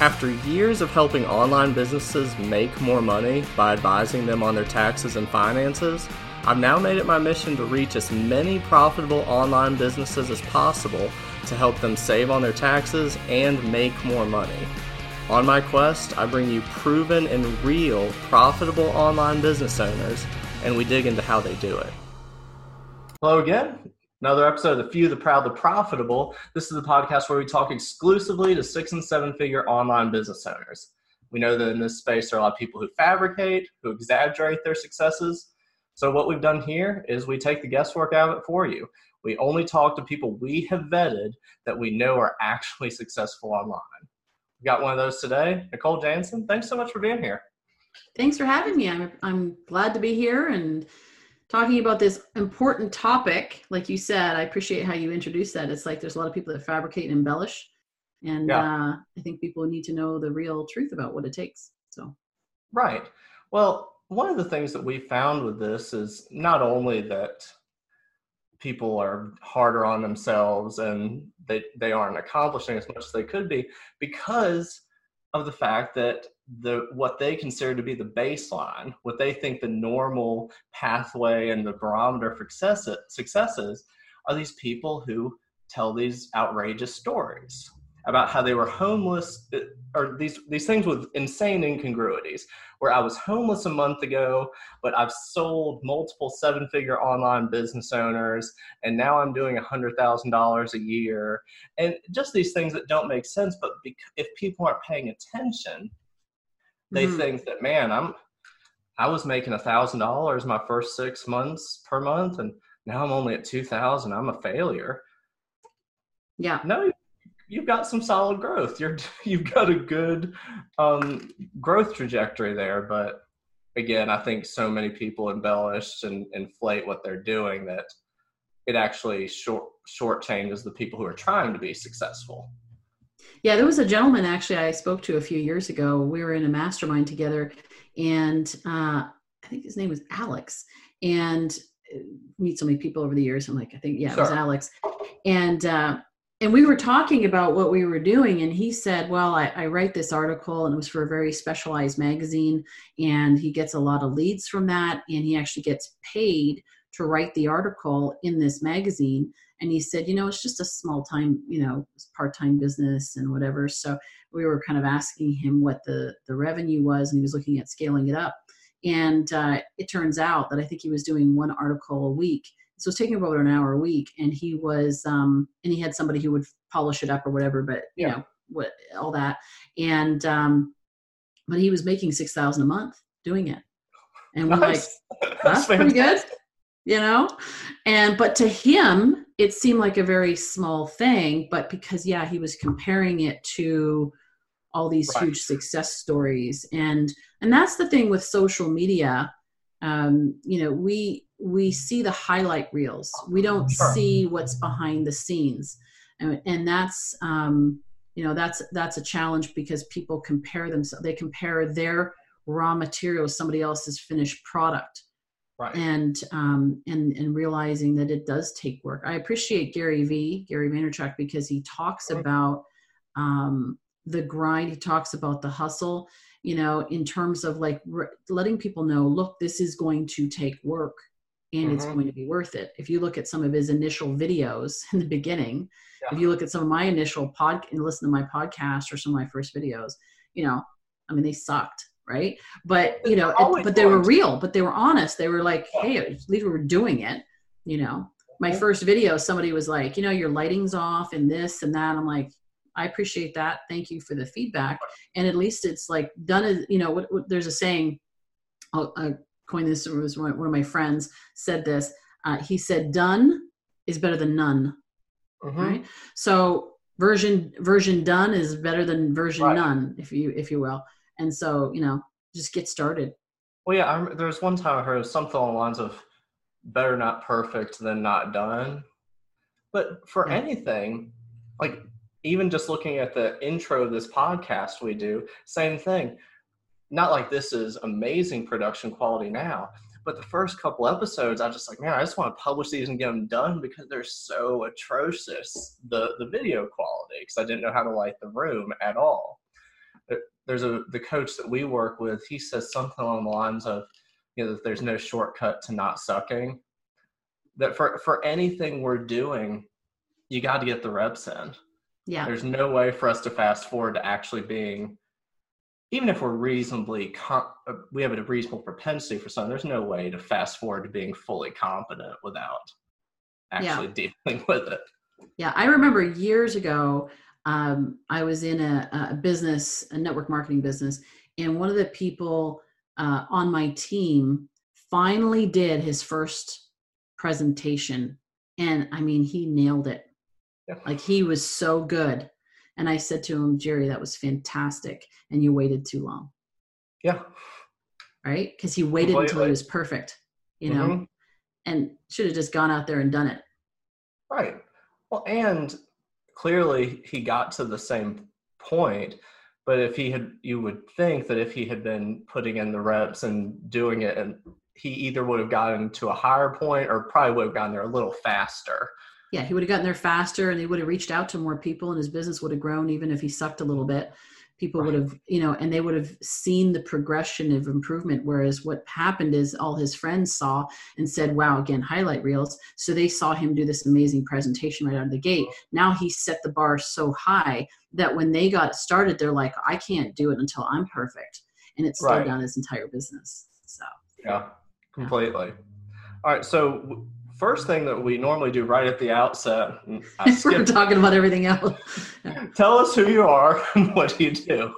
After years of helping online businesses make more money by advising them on their taxes and finances, I've now made it my mission to reach as many profitable online businesses as possible to help them save on their taxes and make more money. On my quest, I bring you proven and real profitable online business owners, and we dig into how they do it. Hello again. Another episode of The Few, the Proud, the Profitable. This is the podcast where we talk exclusively to six and seven figure online business owners. We know that in this space, there are a lot of people who fabricate, who exaggerate their successes. So, what we've done here is we take the guesswork out of it for you. We only talk to people we have vetted that we know are actually successful online. We got one of those today. Nicole Jansen, thanks so much for being here. Thanks for having me. I'm, I'm glad to be here and talking about this important topic. Like you said, I appreciate how you introduced that. It's like there's a lot of people that fabricate and embellish. And yeah. uh, I think people need to know the real truth about what it takes. So, right. Well, one of the things that we found with this is not only that people are harder on themselves and they, they aren't accomplishing as much as they could be because of the fact that the what they consider to be the baseline, what they think the normal pathway and the barometer for success, are these people who tell these outrageous stories about how they were homeless uh, or these these things with insane incongruities where I was homeless a month ago but I've sold multiple seven figure online business owners and now I'm doing a hundred thousand dollars a year. And just these things that don't make sense but if people aren't paying attention they mm-hmm. think that man I'm I was making a thousand dollars my first six months per month and now I'm only at two thousand I'm a failure yeah no you've got some solid growth. You're you've got a good um, growth trajectory there. But again, I think so many people embellish and inflate what they're doing that it actually short short changes the people who are trying to be successful. Yeah, there was a gentleman actually I spoke to a few years ago. We were in a mastermind together, and uh, I think his name was Alex. And uh, meet so many people over the years. I'm like, I think yeah, it was Alex. And uh, and we were talking about what we were doing and he said well I, I, write this article and it was for a very specialized magazine and he gets a lot of leads from that and he actually gets paid to write the article in this magazine and he said you know it's just a small time you know part-time business and whatever. So we were kind of asking him what the the revenue was and he was looking at scaling it up. And uh, it turns out that i think he was doing one article a week. So it's taking about an hour a week and he was um and he had somebody who would polish it up or whatever but you yeah. know what all that. And um but he was making six thousand a month doing it. And we're nice. like that's, that's pretty good you know? And but to him it seemed like a very small thing but because yeah he was comparing it to all these right. huge success stories. And and that's the thing with social media. Um you know we we see the highlight reels. We don't sure. see what's behind the scenes. And, and that's um, you know that's that's a challenge because people compare themselves they compare their raw material with somebody else's finished product right and um, and and realizing that it does take work i appreciate gary vee gary vaynerchuk because he talks about um, the grind he talks about the hustle you know in terms of like re- letting people know look this is going to take work and mm-hmm. it's going to be worth it. If you look at some of his initial videos in the beginning, yeah. if you look at some of my initial pod and listen to my podcast or some of my first videos, you know, I mean, they sucked, right? But you know, it, but they were real, but they were honest. They were like, hey, at least we were doing it, you know. My first video, somebody was like, you know, your lighting's off and this and that. I'm like, I appreciate that. Thank you for the feedback. And at least it's like done as you know. What, what, there's a saying. I'll, I'll coined this. It was one of my friends said this. Uh, he said, "Done is better than none." Mm-hmm. Right. So version version done is better than version right. none, if you if you will. And so you know, just get started. Well, yeah. I, there was one time I heard something along the lines of "better not perfect than not done." But for yeah. anything, like even just looking at the intro of this podcast we do, same thing not like this is amazing production quality now, but the first couple episodes, I just like, man, I just want to publish these and get them done because they're so atrocious the the video quality because I didn't know how to light the room at all. There's a the coach that we work with. He says something along the lines of, you know, that there's no shortcut to not sucking. That for for anything we're doing, you got to get the reps in. Yeah. There's no way for us to fast forward to actually being, even if we're reasonably, com- uh, we have a reasonable propensity for something. There's no way to fast forward to being fully competent without actually yeah. dealing with it. Yeah, I remember years ago, um, I was in a, a, business, a network marketing business, and one of the people uh, on my team finally did his first presentation. And I mean, he nailed it. Yeah. Like he was so good. And I said to him, Jerry, that was fantastic. And you waited too long. Yeah. Right? Because he waited Completely. until he was perfect, you know, mm-hmm. and should have just gone out there and done it. Right. Well, and clearly he got to the same point. But if he had, you would think that if he had been putting in the reps and doing it, and he either would have gotten to a higher point or probably would have gotten there a little faster. Yeah, he would have gotten there faster and he would have reached out to more people and his business would have grown even if he sucked a little bit people would have you know and they would have seen the progression of improvement whereas what happened is all his friends saw and said wow again highlight reels. So they saw him do this amazing presentation right out of the gate. Now he set the bar so high that when they got started they're like i can't do it until i'm perfect. And it slowed right. down his entire business so. Yeah completely. Yeah. all right so first thing that we normally do right at the outset. We're talking about everything else. Tell us who you are and what you do.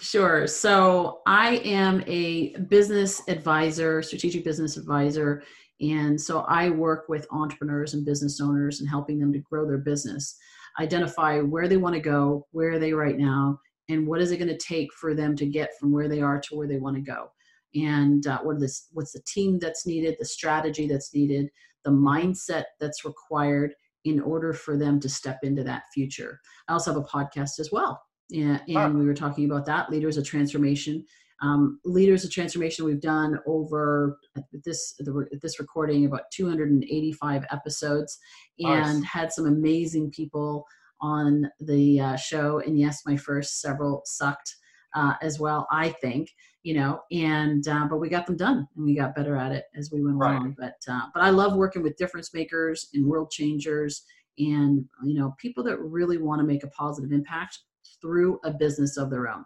Sure. So I am a business advisor, strategic business advisor. And so I work with entrepreneurs and business owners and helping them to grow their business, identify where they want to go, where are they right now, and what is it going to take for them to get from where they are to where they want to go and uh, what this what's the team that's needed the strategy that's needed the mindset that's required in order for them to step into that future. I also have a podcast as well and, and we were talking about that leaders of transformation. Um, leaders of transformation we've done over this the, this recording about 285 episodes and nice. had some amazing people on the uh, show. And yes my first several sucked uh, as well i think you know and uh, but we got them done and we got better at it as we went right. along but uh, but i love working with difference makers and world changers and you know people that really want to make a positive impact through a business of their own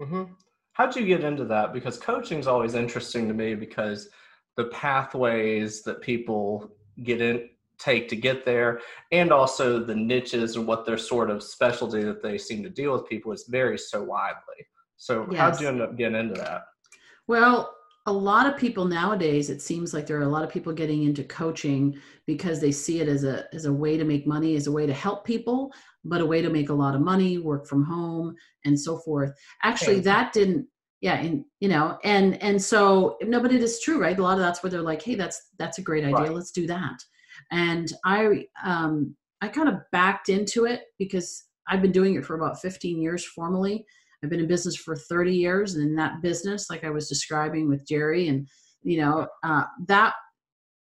mm-hmm. how'd you get into that because coaching is always interesting to me because the pathways that people get in take to get there and also the niches and what their sort of specialty that they seem to deal with people is varies so widely so yes. how did you end up getting into that? Well, a lot of people nowadays, it seems like there are a lot of people getting into coaching because they see it as a as a way to make money, as a way to help people, but a way to make a lot of money, work from home, and so forth. Actually, that didn't yeah and you know and and so no but it is true right a lot of that's where they're like hey that's that's a great idea right. let's do that and i um i kind of backed into it because i've been doing it for about 15 years formally I've been in business for 30 years, and in that business, like I was describing with Jerry, and you know uh, that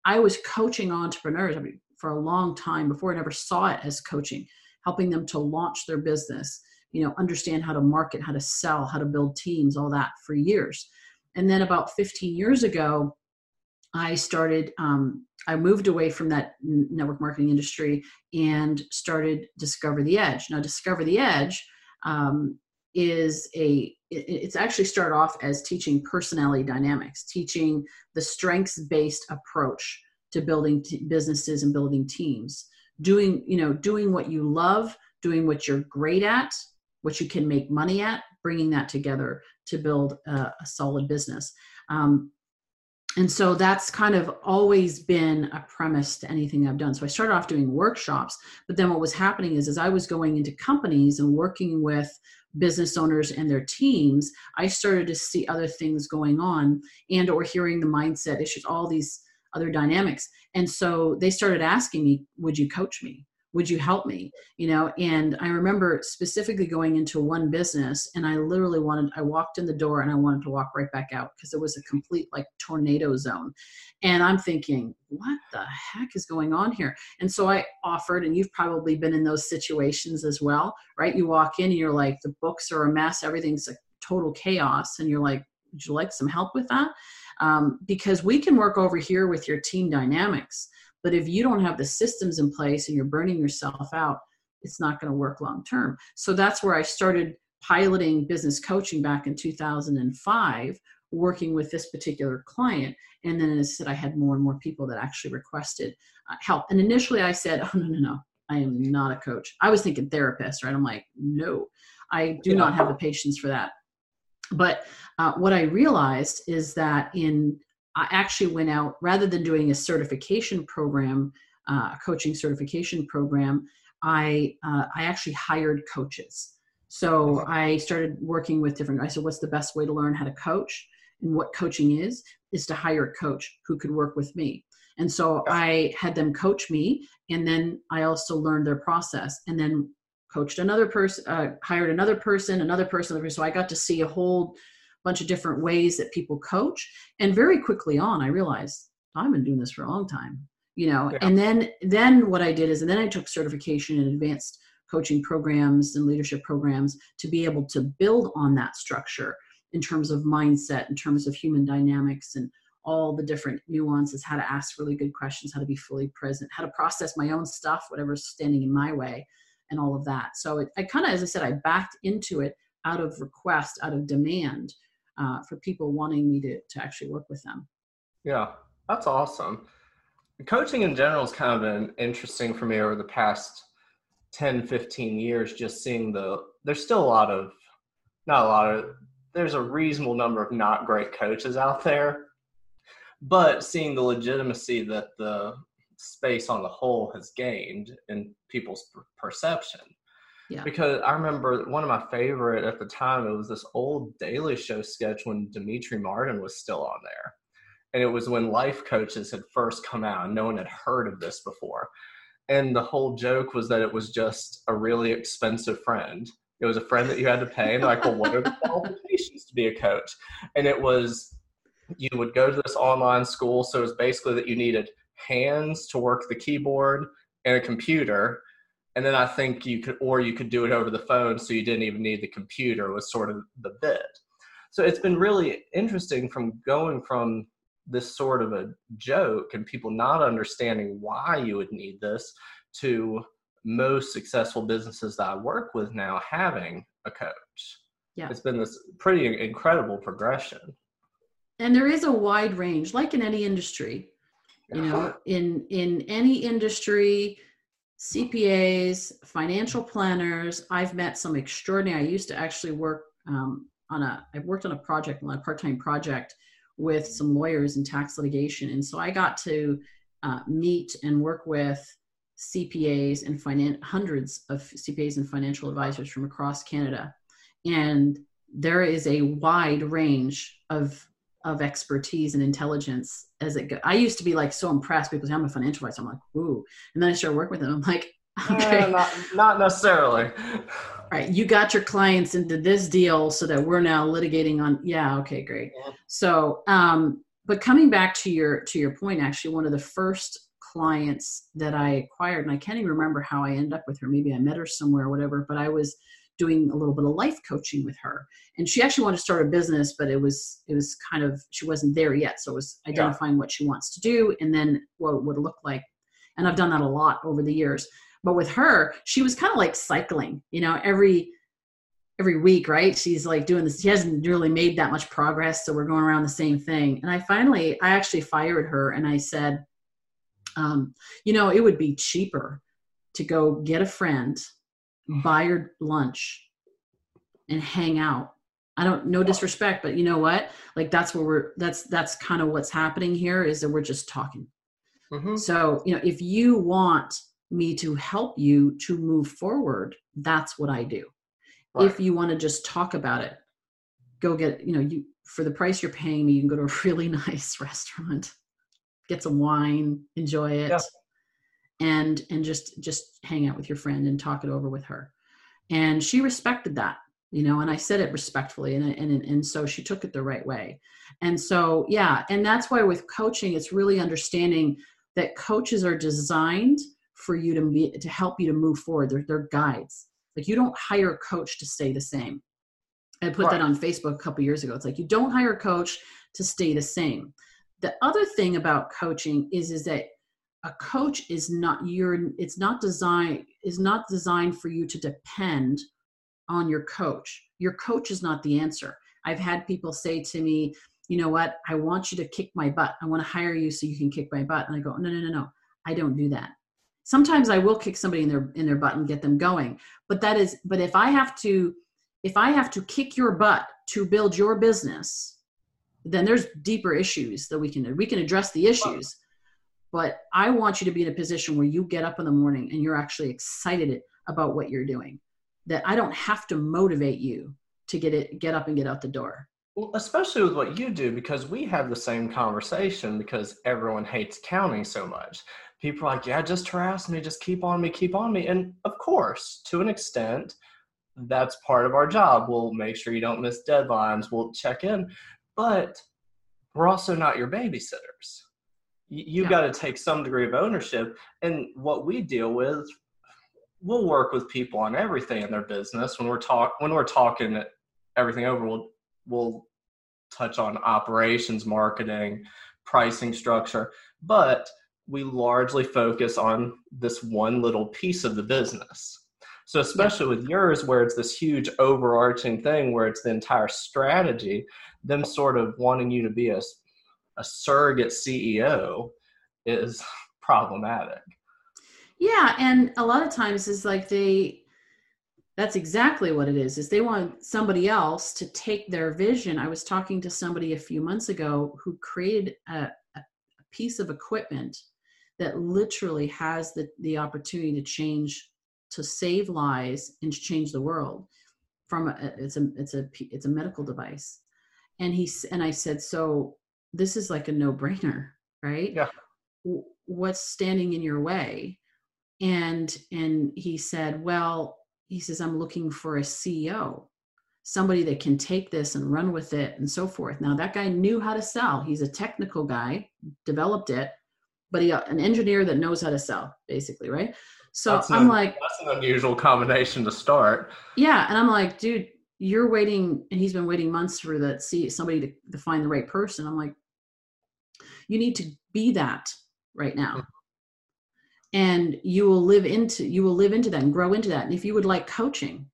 I was coaching entrepreneurs I mean, for a long time before I never saw it as coaching, helping them to launch their business, you know, understand how to market, how to sell, how to build teams, all that for years. And then about 15 years ago, I started, um, I moved away from that network marketing industry and started Discover the Edge. Now, Discover the Edge um, is a it's actually start off as teaching personality dynamics teaching the strengths based approach to building t- businesses and building teams. Doing you know doing what you love doing what you're great at what you can make money at bringing that together to build a, a solid business. Um, and so that's kind of always been a premise to anything i've done. So i started off doing workshops but then what was happening is as i was going into companies and working with business owners and their teams i started to see other things going on and or hearing the mindset issues all these other dynamics. And so they started asking me would you coach me would you help me? You know and i remember specifically going into one business and i literally wanted i walked in the door and i wanted to walk right back out because it was a complete like tornado zone. And i'm thinking what the heck is going on here? And so i offered and you've probably been in those situations as well right? You walk in and you're like the books are a mess. Everything's a total chaos. And you're like would you like some help with that? Um, because we can work over here with your team dynamics but if you don't have the systems in place and you're burning yourself out, it's not going to work long term. So that's where I started piloting business coaching back in 2005, working with this particular client. And then as I said, I had more and more people that actually requested uh, help. And initially I said, oh, no, no, no, I am not a coach. I was thinking therapist, right? I'm like, no, I do yeah. not have the patience for that. But uh, what I realized is that in I actually went out rather than doing a certification program, uh, a coaching certification program. I uh, I actually hired coaches. So I started working with different. I said, "What's the best way to learn how to coach?" And what coaching is is to hire a coach who could work with me. And so I had them coach me, and then I also learned their process, and then coached another person, uh, hired another person, another person. So I got to see a whole bunch of different ways that people coach. And very quickly on, I realized I've been doing this for a long time, you know. Yeah. And then then what I did is, and then I took certification in advanced coaching programs and leadership programs to be able to build on that structure in terms of mindset, in terms of human dynamics and all the different nuances, how to ask really good questions, how to be fully present, how to process my own stuff, whatever's standing in my way, and all of that. So it, I kind of, as I said, I backed into it out of request, out of demand, uh, for people wanting me to, to actually work with them. Yeah, that's awesome. Coaching in general has kind of been interesting for me over the past 10, 15 years, just seeing the, there's still a lot of, not a lot of, there's a reasonable number of not great coaches out there, but seeing the legitimacy that the space on the whole has gained in people's perception yeah. Because I remember one of my favorite at the time, it was this old Daily Show sketch when Demetri Martin was still on there. And it was when life coaches had first come out and no one had heard of this before. And the whole joke was that it was just a really expensive friend. It was a friend that you had to pay. And like, well, what are the qualifications to be a coach? And it was you would go to this online school. So it was basically that you needed hands to work the keyboard and a computer and then I think you could, or you could do it over the phone, so you didn't even need the computer. Was sort of the bit. So it's been really interesting from going from this sort of a joke and people not understanding why you would need this to most successful businesses that I work with now having a coach. Yeah. It's been this pretty incredible progression. And there is a wide range, like in any industry. You know, uh-huh. in in any industry, CPAs, financial planners. I've met some extraordinary. I used to actually work um, on a. I've worked on a project, on a part-time project, with some lawyers in tax litigation, and so I got to uh, meet and work with CPAs and finan- hundreds of CPAs and financial advisors from across Canada, and there is a wide range of of expertise and intelligence as it goes. I used to be like so impressed. People say I'm a financial advisor. I'm like, ooh. And then I started working with them. I'm like, okay. Uh, not, not necessarily. Right. You got your clients into this deal so that we're now litigating on yeah, okay, great. Yeah. So um, but coming back to your to your point, actually, one of the first clients that I acquired, and I can't even remember how I ended up with her. Maybe I met her somewhere or whatever, but I was doing a little bit of life coaching with her. And she actually wanted to start a business but it was it was kind of she wasn't there yet. So it was identifying yeah. what she wants to do and then what it would look like. And i've done that a lot over the years. But with her she was kind of like cycling you know every every week right? She's like doing this she hasn't really made that much progress so we're going around the same thing. And i finally i actually fired her and i said um, you know it would be cheaper to go get a friend buy your lunch and hang out i don't no disrespect but you know what like that's where we're that's that's kind of what's happening here is that we're just talking mm-hmm. so you know if you want me to help you to move forward that's what i do right. if you want to just talk about it go get you know you for the price you're paying me you can go to a really nice restaurant get some wine enjoy it yeah. And and just just hang out with your friend and talk it over with her. And she respected that you know and i said it respectfully and and and so she took it the right way. And so yeah and that's why with coaching it's really understanding that coaches are designed for you to be to help you to move forward. They're, they're guides. Like you don't hire a coach to stay the same. I put right. that on facebook a couple years ago. It's like you don't hire a coach to stay the same. The other thing about coaching is is that a coach is not your it's not designed is not designed for you to depend on your coach. Your coach is not the answer. I've had people say to me you know what? I want you to kick my butt. I want to hire you so you can kick my butt. And i go no no no no. I don't do that. Sometimes i will kick somebody in their in their butt and get them going. But that is but if i have to if i have to kick your butt to build your business then there's deeper issues that we can we can address the issues but I want you to be in a position where you get up in the morning and you're actually excited about what you're doing. That I don't have to motivate you to get it get up and get out the door. Well, especially with what you do, because we have the same conversation because everyone hates counting so much. People are like, yeah, just harass me, just keep on me, keep on me. And of course, to an extent, that's part of our job. We'll make sure you don't miss deadlines, we'll check in. But we're also not your babysitters you yeah. got to take some degree of ownership and what we deal with we'll work with people on everything in their business. When we're talk when we're talking everything over we'll we'll touch on operations marketing pricing structure but we largely focus on this one little piece of the business. So especially with yours where it's this huge overarching thing where it's the entire strategy them sort of wanting you to be a a surrogate CEO is problematic. Yeah, and a lot of times is like they that's exactly what it is is they want somebody else to take their vision i was talking to somebody a few months ago who created a, a piece of equipment that literally has the, the opportunity to change to save lives and to change the world from a, it's a it's a it's a medical device and he and i said so this is like a no-brainer right? Yeah. What's standing in your way? And and he said well he says i'm looking for a ceo somebody that can take this and run with it and so forth. Now that guy knew how to sell. He's a technical guy developed it but he uh, an engineer that knows how to sell basically right? So that's i'm an, like that's an unusual combination to start. Yeah and i'm like dude you're waiting and he's been waiting months for that see somebody to, to find the right person. I'm like you need to be that right now. Mm-hmm. and you will live into you will live into that and grow into that. And if you would like coaching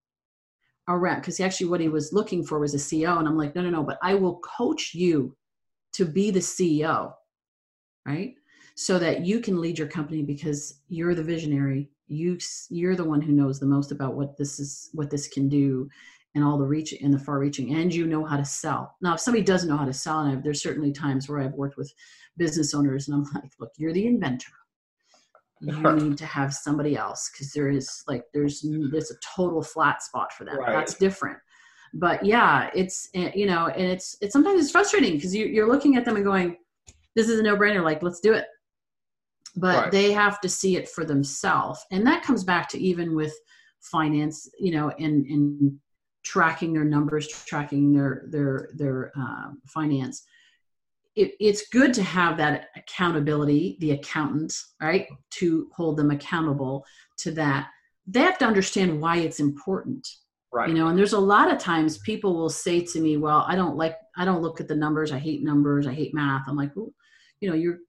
around because actually what he was looking for was a ceo and i'm like no no no but i will coach you to be the ceo right? So that you can lead your company because you're the visionary. You you're the one who knows the most about what this is what this can do and all the reach and the far reaching and you know how to sell. Now if somebody doesn't know how to sell and I've, there's certainly times where i've worked with business owners and i'm like look you're the inventor. You need to have somebody else because there is like there's there's a total flat spot for that right. that's different. But yeah it's eh, you know and it's it's sometimes it's frustrating because you, you're looking at them and going this is a no-brainer like let's do it. But right. they have to see it for themselves. And that comes back to even with finance you know and and tracking their numbers, tracking their their their uh, finance. It, it's good to have that accountability, the accountant, right, to hold them accountable to that. They have to understand why it's important. Right. You know, and there's a lot of times people will say to me, "Well, I don't like, I don't look at the numbers. I hate numbers. I hate math." I'm like, well, you know, you're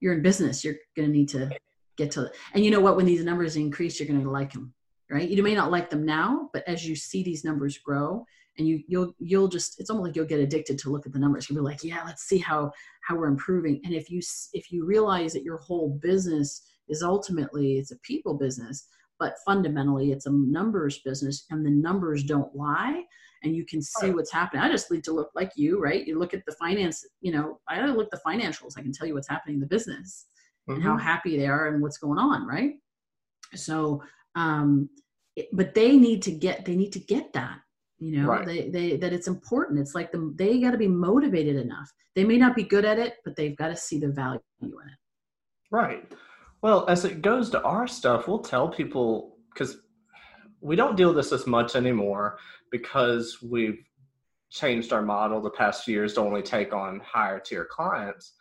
you're in business. You're going to need to get to, and you know what? When these numbers increase, you're going to like them right? You may not like them now but as you see these numbers grow and you you'll you'll just it's almost like you'll get addicted to look at the numbers. You'll be like yeah let's see how how we're improving. And if you if you realize that your whole business is ultimately it's a people business but fundamentally it's a numbers business and the numbers don't lie and you can see what's happening. I just need to look like you right? You look at the finance you know i look at the financials. I can tell you what's happening in the business mm-hmm. and how mm-hmm. happy they are and what's going on right? So um, but they need to get they need to get that you know right. they, they that it's important it's like the, they got to be motivated enough they may not be good at it but they've got to see the value in it right Well, as it goes to our stuff, we'll tell people because we don't deal with this as much anymore because we've changed our model the past few years to only take on higher tier clients.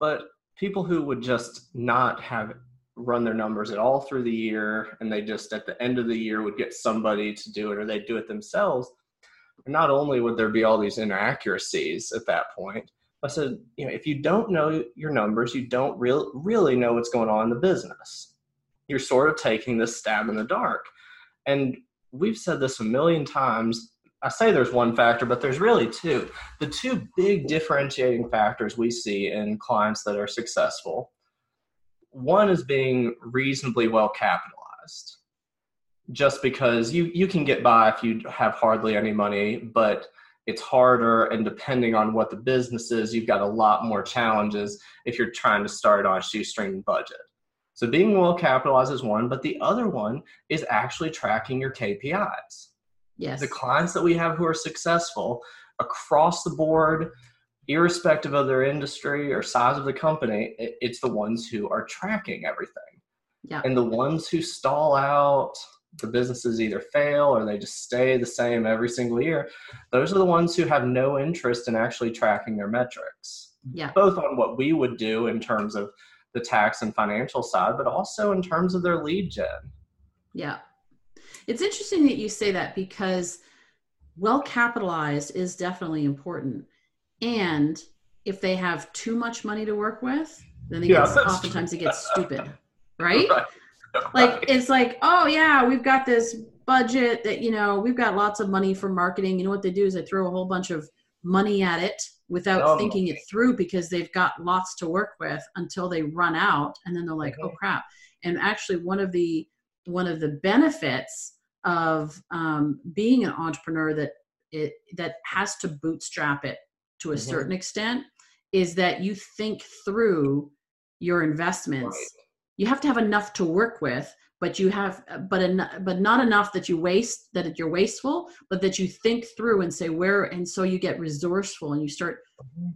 But people who would just not have run their numbers at all through the year and they just at the end of the year would get somebody to do it or they'd do it themselves not only would there be all these inaccuracies at that point i said you know if you don't know your numbers you don't real, really know what's going on in the business. You're sort of taking this stab in the dark. And we've said this a million times. I say there's one factor, but there's really two. The two big differentiating factors we see in clients that are successful one is being reasonably well capitalized. Just because you, you can get by if you have hardly any money, but it's harder and depending on what the business is, you've got a lot more challenges if you're trying to start on a shoestring budget. So being well capitalized is one, but the other one is actually tracking your KPIs. Yes. The clients that we have who are successful across the board, irrespective of their industry or size of the company, it's the ones who are tracking everything. Yeah. And the ones who stall out, the businesses either fail or they just stay the same every single year. Those are the ones who have no interest in actually tracking their metrics. Yeah. Both on what we would do in terms of the tax and financial side, but also in terms of their lead gen. Yeah. It's interesting that you say that because well capitalized is definitely important. And if they have too much money to work with, then they yeah, get, oftentimes it gets stupid, right? right? Like it's like, oh yeah, we've got this budget that you know we've got lots of money for marketing. You know what they do is they throw a whole bunch of money at it without oh, thinking it through because they've got lots to work with until they run out, and then they're like, oh crap. And actually, one of the one of the benefits of um, being an entrepreneur that it that has to bootstrap it to a mm-hmm. certain extent is that you think through your investments right. you have to have enough to work with but you have but en- but not enough that you waste that you're wasteful but that you think through and say where and so you get resourceful and you start mm-hmm.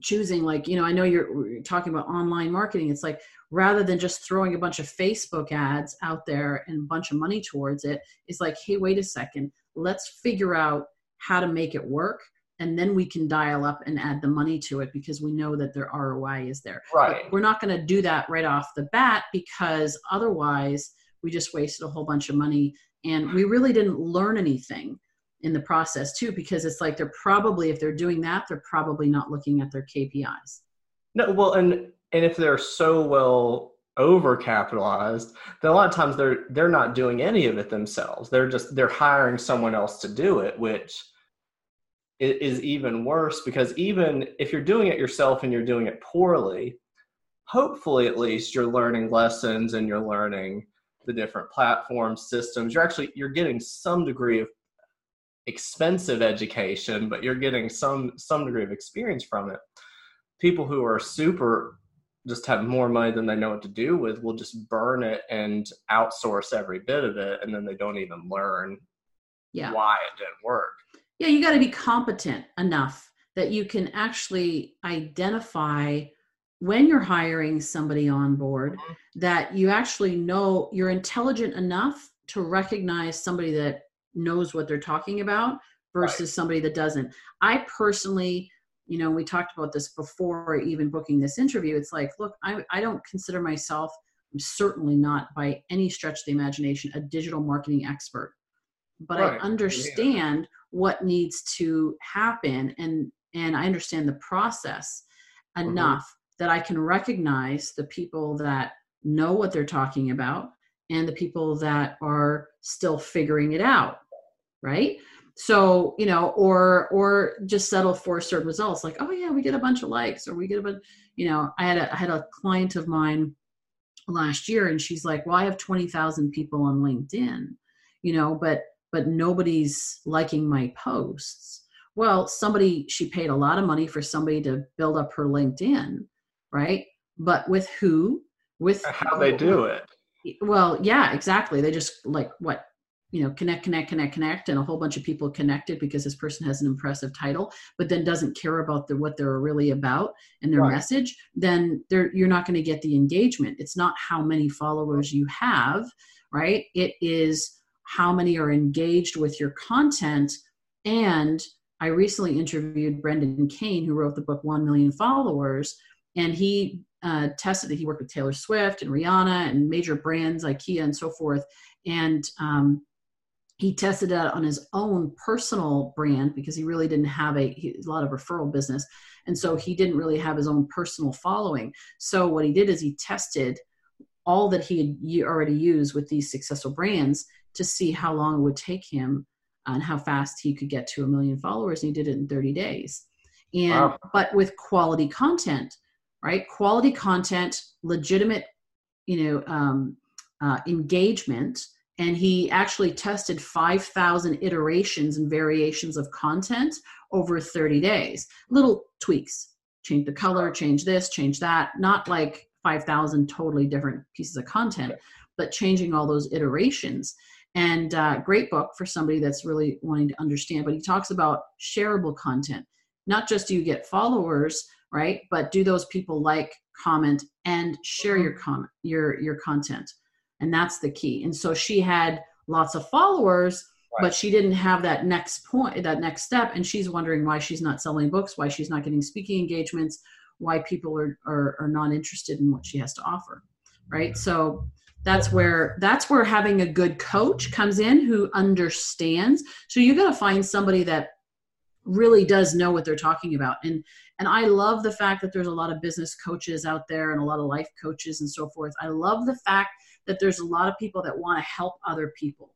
choosing like you know i know you're, you're talking about online marketing it's like rather than just throwing a bunch of facebook ads out there and a bunch of money towards it it's like hey wait a second let's figure out how to make it work and then we can dial up and add the money to it because we know that their ROI is there. Right. But we're not going to do that right off the bat because otherwise we just wasted a whole bunch of money and we really didn't learn anything in the process too because it's like they're probably if they're doing that they're probably not looking at their KPIs. No, well and and if they're so well overcapitalized, then a lot of times they're they're not doing any of it themselves. They're just they're hiring someone else to do it, which is even worse because even if you're doing it yourself and you're doing it poorly, hopefully at least you're learning lessons and you're learning the different platform systems. You're actually you're getting some degree of expensive education, but you're getting some some degree of experience from it. People who are super just have more money than they know what to do with will just burn it and outsource every bit of it and then they don't even learn yeah. why it didn't work yeah you got to be competent enough that you can actually identify when you're hiring somebody on board mm-hmm. that you actually know you're intelligent enough to recognize somebody that knows what they're talking about versus right. somebody that doesn't i personally you know we talked about this before even booking this interview it's like look i, I don't consider myself i'm certainly not by any stretch of the imagination a digital marketing expert but right. i understand what needs to happen and and i understand the process mm-hmm. enough mm-hmm. that i can recognize the people that know what they're talking about and the people that are still figuring it out right so you know or or just settle for certain results like oh yeah we get a bunch of likes or we get a bunch you know i had a I had a client of mine last year and she's like well i have 20000 people on linkedin you know but but nobody's liking my posts. Well, somebody, she paid a lot of money for somebody to build up her LinkedIn, right? But with who? With how they do it. Well, yeah, exactly. They just like what you know connect connect connect connect and a whole bunch of people connected because this person has an impressive title but then doesn't care about the, what they're really about and their right. message then they're you're not going to get the engagement it's not how many followers you have right it is how many are engaged with your content. And i recently interviewed brendan kane who wrote the book 1 million followers. And he uh, tested it he worked with taylor swift and rihanna and major brands ikea and so forth. And um, he tested it on his own personal brand because he really didn't have a, he, a lot of referral business. And so he didn't really have his own personal following. So what he did is he tested all that he had already used with these successful brands to see how long it would take him and how fast he could get to a million followers and he did it in 30 days. And wow. but with quality content right? Quality content legitimate you know um, uh, engagement. And he actually tested 5000 iterations and variations of content over 30 days. Little tweaks. Change the color change this change that. Not like 5000 totally different pieces of content but changing all those iterations and uh, great book for somebody that's really wanting to understand but he talks about shareable content. Not just do you get followers right but do those people like comment and share mm-hmm. your comment your your content. And that's the key. And so she had lots of followers right. but she didn't have that next point that next step and she's wondering why she's not selling books why she's not getting speaking engagements why people are are, are not interested in what she has to offer right? So that's where that's where having a good coach comes in who understands so you got to find somebody that really does know what they're talking about and and i love the fact that there's a lot of business coaches out there and a lot of life coaches and so forth i love the fact that there's a lot of people that want to help other people.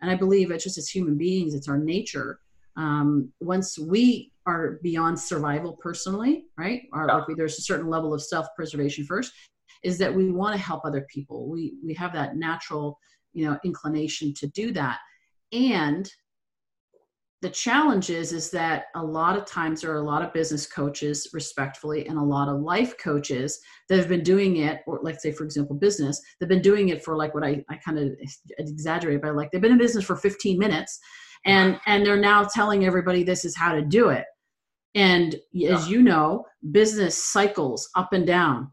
And I believe it's just as human beings, it's our nature. Um, once we are beyond survival personally, right? Or yeah. like we, there's a certain level of self-preservation first, is that we want to help other people. We we have that natural, you know, inclination to do that. And the challenge is is that a lot of times there are a lot of business coaches respectfully and a lot of life coaches that have been doing it or let's say for example business they've been doing it for like what i, I kind of exaggerate but like they've been in business for 15 minutes and and they're now telling everybody this is how to do it and as you know business cycles up and down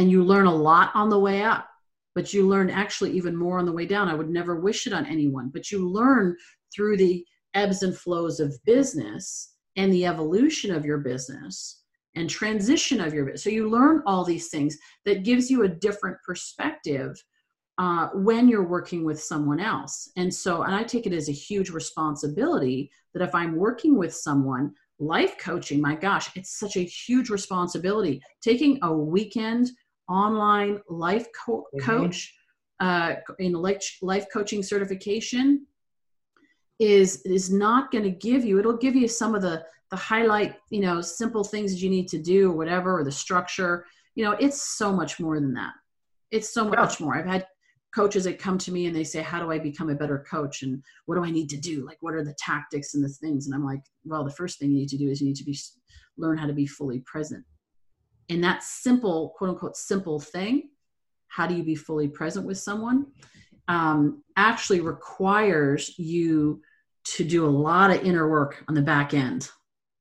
and you learn a lot on the way up but you learn actually even more on the way down i would never wish it on anyone but you learn through the ebbs and flows of business and the evolution of your business and transition of your business. So you learn all these things that gives you a different perspective uh, when you're working with someone else. And so, and I take it as a huge responsibility that if I'm working with someone, life coaching, my gosh, it's such a huge responsibility. Taking a weekend online life co- mm-hmm. coach uh, in life, life coaching certification is is not going to give you it'll give you some of the the highlight you know simple things that you need to do or whatever or the structure. You know it's so much more than that. It's so much more. I've had coaches that come to me and they say how do i become a better coach? And what do i need to do? Like what are the tactics and the things? And i'm like well the first thing you need to do is you need to be learn how to be fully present and that simple quote unquote simple thing how do you be fully present with someone um, actually requires you to do a lot of inner work on the back end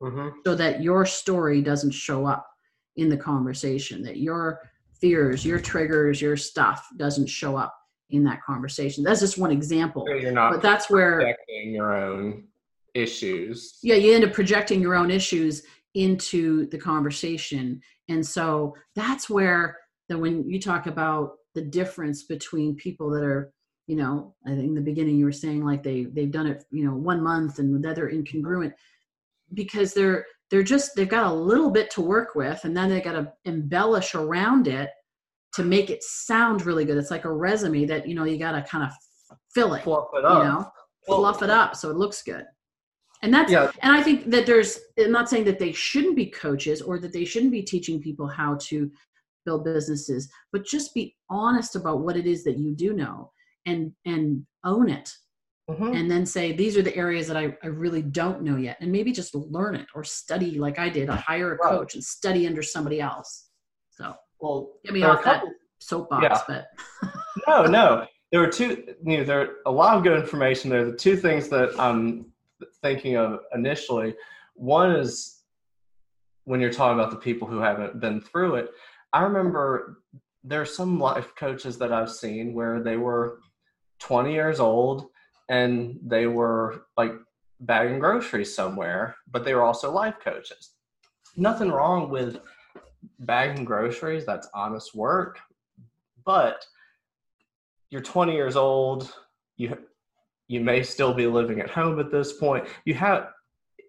mm-hmm. so that your story doesn't show up in the conversation, that your fears, your triggers, your stuff doesn't show up in that conversation. That's just one example. So you're not but that's where projecting your own issues. Yeah, you end up projecting your own issues into the conversation. And so that's where that when you talk about the difference between people that are you know i think in the beginning you were saying like they they've done it you know one month and that they're incongruent because they're they're just they've got a little bit to work with and then they got to embellish around it to make it sound really good it's like a resume that you know you got to kind of fill it, fluff it up. you know fluff it up so it looks good and that's yeah. and i think that there's i'm not saying that they shouldn't be coaches or that they shouldn't be teaching people how to build businesses but just be honest about what it is that you do know and and own it mm-hmm. and then say these are the areas that I, I really don't know yet and maybe just learn it or study like i did i hire a coach and study under somebody else so well get me off that soapbox yeah. but no no there are two you know there are a lot of good information there the two things that i'm thinking of initially one is when you're talking about the people who haven't been through it. I remember there are some life coaches that i've seen where they were 20 years old and they were like bagging groceries somewhere but they were also life coaches. Nothing wrong with bagging groceries that's honest work but you're 20 years old you you may still be living at home at this point. You have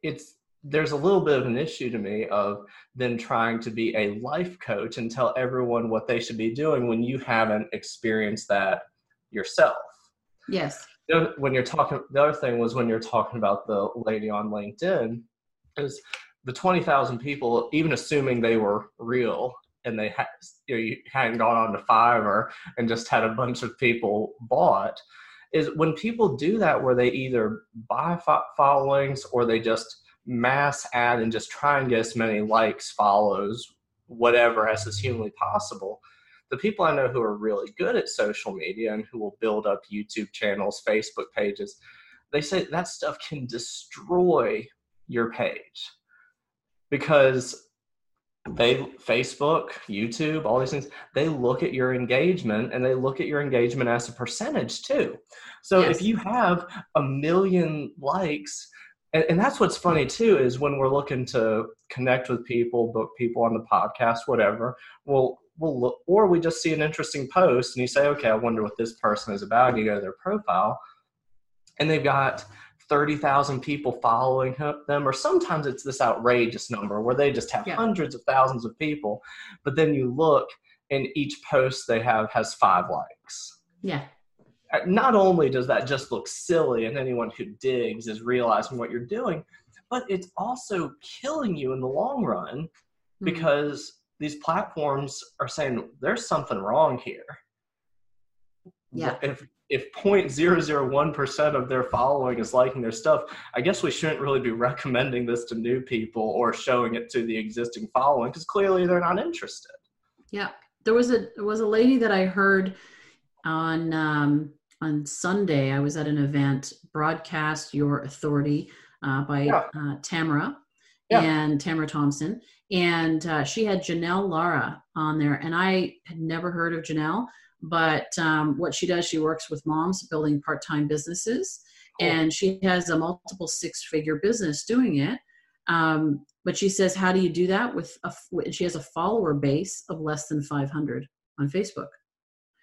it's there's a little bit of an issue to me of then trying to be a life coach and tell everyone what they should be doing when you haven't experienced that yourself. Yes. When you're talking the other thing was when you're talking about the lady on linkedin is the 20,000 people even assuming they were real and they had you, know, you hadn't gone on to Fiverr and just had a bunch of people bought is when people do that where they either buy fo- followings or they just mass ad and just try and get as many likes follows whatever as is humanly possible the people i know who are really good at social media and who will build up youtube channels facebook pages they say that stuff can destroy your page. Because they facebook youtube all these things they look at your engagement and they look at your engagement as a percentage too so yes. if you have a million likes and, and, that's what's funny too is when we're looking to connect with people book people on the podcast whatever we'll we'll look or we just see an interesting post and you say okay i wonder what this person is about and you go to their profile and they've got 30,000 people following them, or sometimes it's this outrageous number where they just have yeah. hundreds of thousands of people. But then you look, and each post they have has five likes. Yeah. Uh, not only does that just look silly, and anyone who digs is realizing what you're doing, but it's also killing you in the long run mm-hmm. because these platforms are saying there's something wrong here. Yeah. If if 0.001% of their following is liking their stuff, I guess we shouldn't really be recommending this to new people or showing it to the existing following because clearly they're not interested. Yeah. There was a there was a lady that I heard on um, on Sunday. I was at an event, Broadcast Your Authority uh, by yeah. uh, Tamara yeah. and Tamara Thompson. And uh, she had Janelle Lara on there. And I had never heard of Janelle but um, what she does, she works with moms building part time businesses. Cool. And she has a multiple six figure business doing it. Um, but she says, How do you do that? With a, she has a follower base of less than 500 on Facebook.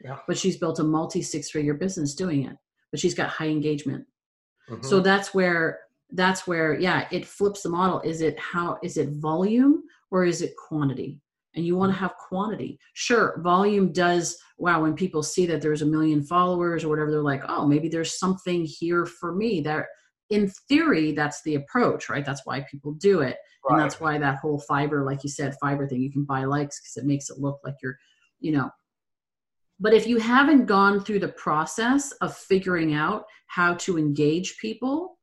Yeah. But she's built a multi six figure business doing it. But she's got high engagement. Mm-hmm. So that's where that's where yeah it flips the model is it how is it volume or is it quantity and you want to have quantity. Sure, volume does, wow, when people see that there's a million followers or whatever, they're like, oh, maybe there's something here for me. That in theory, that's the approach, right? That's why people do it. Right. And that's why that whole Fiverr, like you said, Fiverr thing, you can buy likes because it makes it look like you're, you know. But if you haven't gone through the process of figuring out how to engage people,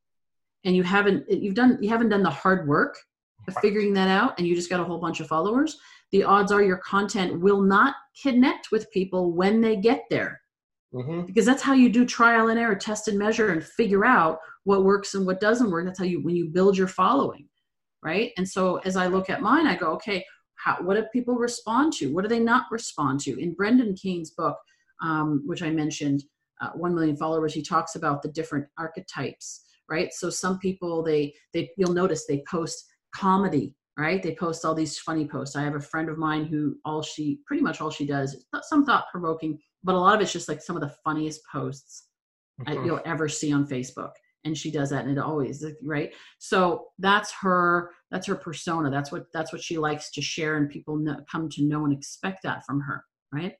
and you haven't you've done you haven't done the hard work of figuring that out and you just got a whole bunch of followers the odds are your content will not connect with people when they get there. Mm-hmm. Because that's how you do trial and error, test and measure, and figure out what works and what doesn't work. That's how you, when you build your following, right? And so as I look at mine, I go, okay, how, what do people respond to? What do they not respond to? In Brendan Kane's book, um, which I mentioned, uh, 1 million followers, he talks about the different archetypes, right? So some people, they, they, you'll notice they post comedy right? They post all these funny posts. I have a friend of mine who all she pretty much all she does some thought provoking, but a lot of it's just like some of the funniest posts mm-hmm. you'll ever see on Facebook. And she does that, and it always right. So that's her. That's her persona. That's what that's what she likes to share, and people know, come to know and expect that from her, right?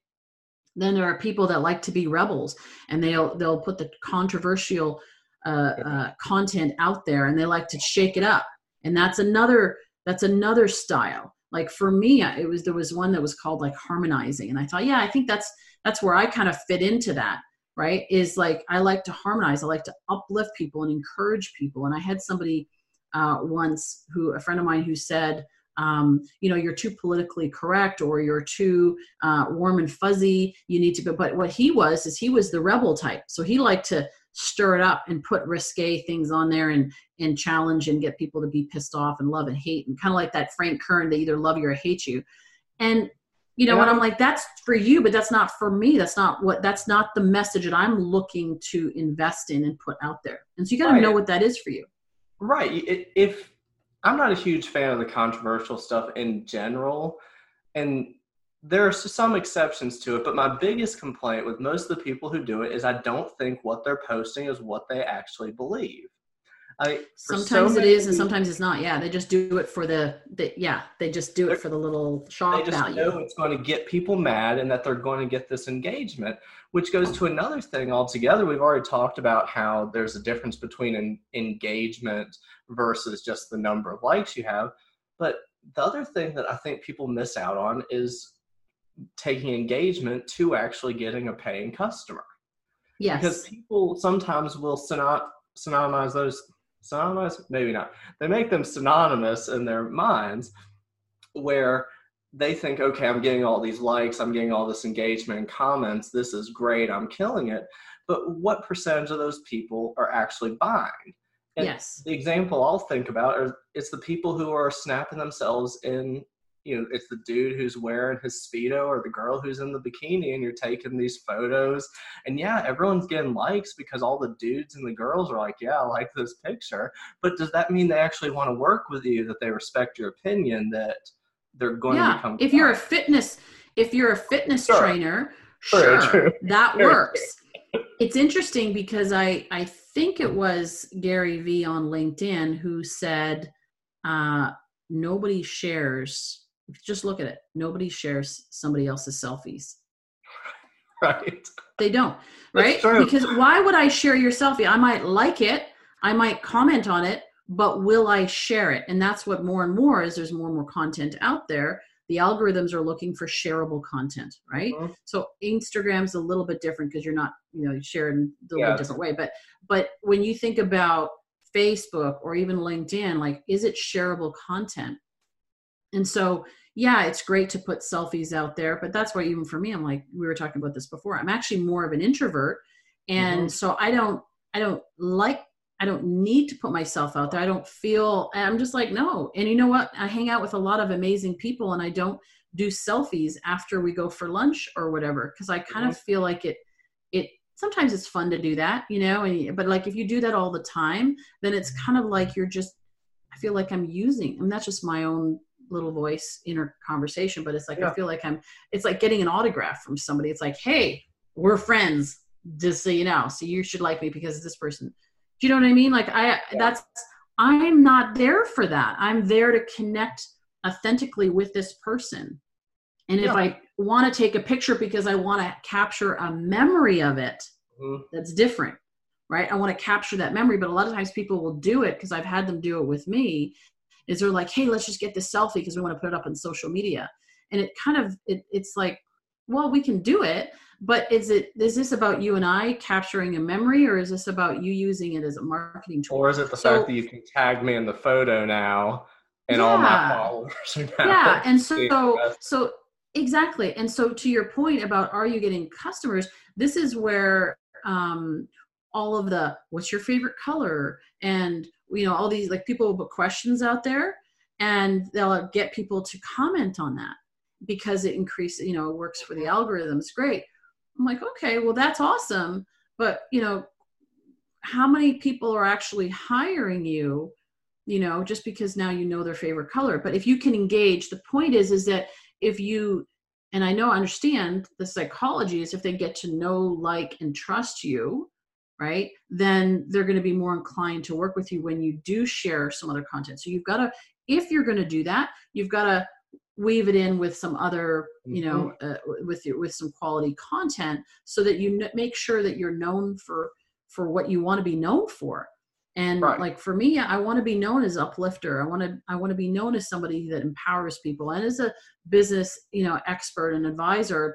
Then there are people that like to be rebels, and they'll they'll put the controversial uh, uh, content out there, and they like to shake it up. And that's another that's another style. Like for me it was there was one that was called like harmonizing and i thought yeah i think that's that's where i kind of fit into that right? Is like i like to harmonize i like to uplift people and encourage people and i had somebody uh, once who a friend of mine who said um, you know you're too politically correct or you're too uh, warm and fuzzy. You need to go but what he was is he was the rebel type. So he liked to stir it up and put risque things on there and and challenge and get people to be pissed off and love and hate and kind of like that frank kern they either love you or hate you. And you know yeah. i'm like that's for you but that's not for me. That's not what that's not the message that i'm looking to invest in and put out there. And so you got to right. know what that is for you. Right. If i'm not a huge fan of the controversial stuff in general and there are some exceptions to it but my biggest complaint with most of the people who do it is i don't think what they're posting is what they actually believe I, sometimes so it is and sometimes it's not. Yeah, they just do it for the, the yeah, they just do it for the little shock they just value. Know it's going to get people mad and that they're going to get this engagement, which goes to another thing altogether. We've already talked about how there's a difference between an engagement versus just the number of likes you have. But the other thing that I think people miss out on is taking engagement to actually getting a paying customer. Yes. Because people sometimes will synop synonymize those synonymous maybe not. They make them synonymous in their minds where they think okay i'm getting all these likes i'm getting all this engagement and comments this is great i'm killing it. But what percentage of those people are actually buying? And yes. the example i'll think about is it's the people who are snapping themselves in you know it's the dude who's wearing his speedo or the girl who's in the bikini and you're taking these photos and yeah everyone's getting likes because all the dudes and the girls are like yeah i like this picture but does that mean they actually want to work with you that they respect your opinion that they're going yeah. to become if you're a fitness if you're a fitness sure. trainer sure, sure that works it's interesting because i i think it was gary vee on linkedin who said uh nobody shares just look at it. Nobody shares somebody else's selfies. Right. They don't. Right? Because why would I share your selfie? I might like it, I might comment on it, but will I share it? And that's what more and more is there's more and more content out there. The algorithms are looking for shareable content, right? Mm-hmm. So Instagram's a little bit different because you're not, you know, sharing a little yeah, different way. But but when you think about Facebook or even LinkedIn, like is it shareable content? And so, yeah, it's great to put selfies out there, but that's why even for me, I'm like, we were talking about this before. I'm actually more of an introvert. And mm-hmm. so I don't, I don't like, I don't need to put myself out there. I don't feel, I'm just like, no. And you know what? I hang out with a lot of amazing people and I don't do selfies after we go for lunch or whatever, because I kind mm-hmm. of feel like it, it, sometimes it's fun to do that, you know, and, but like if you do that all the time, then it's kind of like you're just, I feel like I'm using, and that's just my own little voice in inner conversation but it's like yeah. i feel like i'm it's like getting an autograph from somebody. It's like hey we're friends just so you know. So you should like me because this person do you know what i mean? Like i yeah. that's i'm not there for that. I'm there to connect authentically with this person. And if i want to take a picture because i want to capture a memory of it mm-hmm. that's different right? I want to capture that memory but a lot of times people will do it because i've had them do it with me is they're like, hey, let's just get this selfie because we want to put it up on social media. And it kind of it, it's like, well, we can do it, but is it is this about you and I capturing a memory, or is this about you using it as a marketing tool? Or is it the so, fact that you can tag me in the photo now and yeah, all my followers Yeah, and so so exactly. And so to your point about are you getting customers, this is where um, all of the what's your favorite color and you know all these like people will put questions out there and they'll get people to comment on that because it increases you know it works for the algorithms. Great. I'm like okay well that's awesome. But you know how many people are actually hiring you you know just because now you know their favorite color? But if you can engage the point is is that if you and i know understand the psychology is if they get to know like and trust you right then they're going to be more inclined to work with you when you do share some other content so you've got to if you're going to do that you've got to weave it in with some other you know mm-hmm. uh, with your with some quality content so that you n- make sure that you're known for for what you want to be known for and right. like for me i want to be known as uplifter i want to i want to be known as somebody that empowers people and as a business you know expert and advisor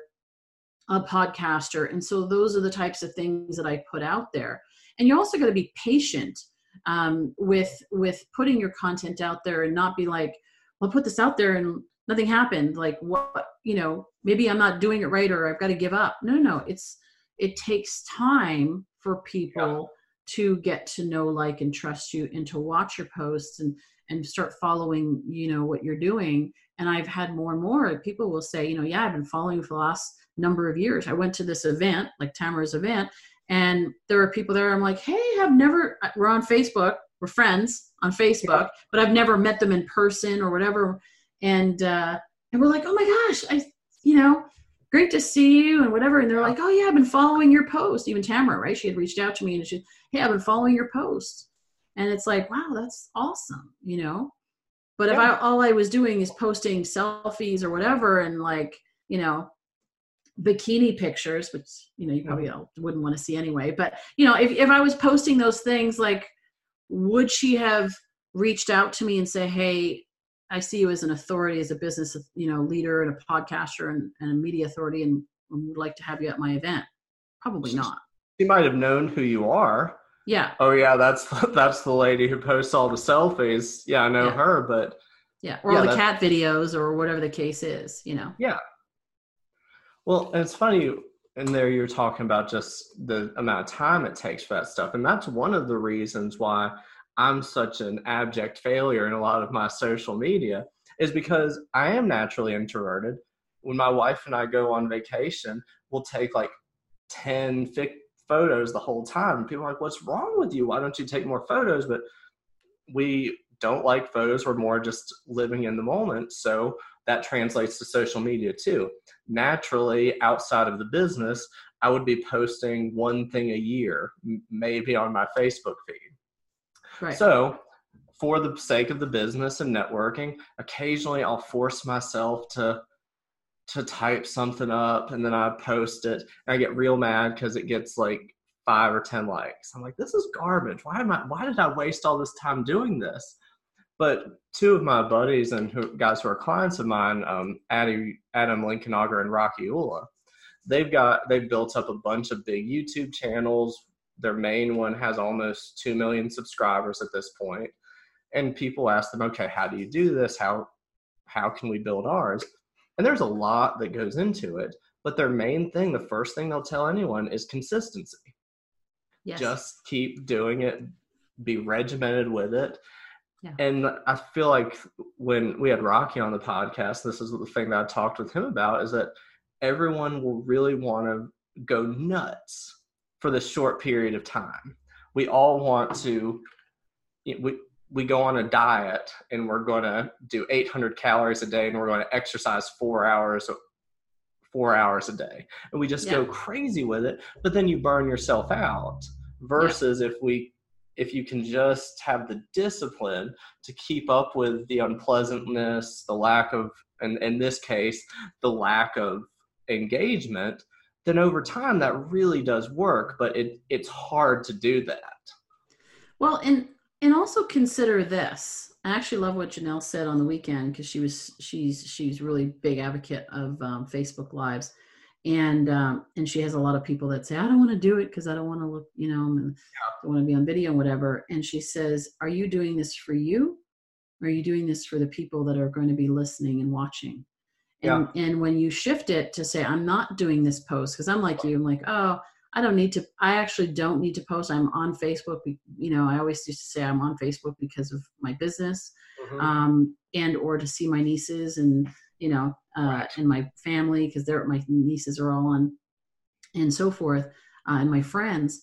a podcaster. And so those are the types of things that I put out there. And you're also going to be patient um, with with putting your content out there and not be like, I'll put this out there and nothing happened. Like what, you know, maybe I'm not doing it right or I've got to give up. No, no, it's, it takes time for people yeah. to get to know, like, and trust you and to watch your posts and, and start following, you know, what you're doing. And I've had more and more people will say, you know, yeah, I've been following for the last number of years. I went to this event, like Tamara's event, and there were people there. I'm like, hey, I've never, we're on Facebook, we're friends on Facebook, yeah. but I've never met them in person or whatever. And, uh, and we're like, oh my gosh, I, you know, great to see you and whatever. And they're like, oh yeah, I've been following your post. Even Tamara, right? She had reached out to me and she, hey, I've been following your post. And it's like, wow, that's awesome, you know? But yeah. if I, all I was doing is posting selfies or whatever and like, you know, bikini pictures, which you know you probably mm-hmm. wouldn't want to see anyway. But you know, if if I was posting those things, like, would she have reached out to me and say, "Hey, I see you as an authority, as a business, you know, leader and a podcaster and, and a media authority, and would like to have you at my event"? Probably not. She might have known who you are. Yeah. Oh yeah, that's that's the lady who posts all the selfies. Yeah, I know yeah. her, but yeah, or yeah, all the cat videos or whatever the case is, you know. Yeah, well, it's funny in there you're talking about just the amount of time it takes for that stuff. And that's one of the reasons why I'm such an abject failure in a lot of my social media is because I am naturally introverted. When my wife and I go on vacation, we'll take like 10 photos the whole time. People are like, What's wrong with you? Why don't you take more photos? But we don't like photos. We're more just living in the moment. So that translates to social media too. Naturally, outside of the business, I would be posting one thing a year, maybe on my Facebook feed. Right. So, for the sake of the business and networking, occasionally I'll force myself to to type something up and then I post it and I get real mad because it gets like five or ten likes. I'm like, this is garbage. Why am I why did I waste all this time doing this? But two of my buddies and who, guys who are clients of mine, um, Adam, Adam Linkenauger and Rocky Ula, they've got they've built up a bunch of big YouTube channels. Their main one has almost two million subscribers at this point, and people ask them, "Okay, how do you do this? How how can we build ours?" And there's a lot that goes into it, but their main thing, the first thing they'll tell anyone, is consistency. Yes. Just keep doing it, be regimented with it, yeah. And I feel like when we had Rocky on the podcast, this is the thing that I talked with him about is that everyone will really want to go nuts for this short period of time. We all want to we we go on a diet and we're going to do 800 calories a day and we're going to exercise 4 hours 4 hours a day. And we just yeah. go crazy with it, but then you burn yourself out versus yeah. if we if you can just have the discipline to keep up with the unpleasantness, the lack of, and in this case, the lack of engagement, then over time that really does work. But it it's hard to do that. Well, and and also consider this. I actually love what Janelle said on the weekend because she was she's she's really big advocate of um, Facebook Lives and um, and she has a lot of people that say i don't want to do it because i don't want to look you know i want to be on video and whatever. And she says are you doing this for you? Or are you doing this for the people that are going to be listening and watching? And yeah. and when you shift it to say i'm not doing this post because i'm like you i'm like oh i don't need to i actually don't need to post. I'm on facebook you know i always used to say i'm on facebook because of my business mm-hmm. um, and or to see my nieces and you know, uh, right. and my family because they're my nieces are all on, and so forth, uh, and my friends.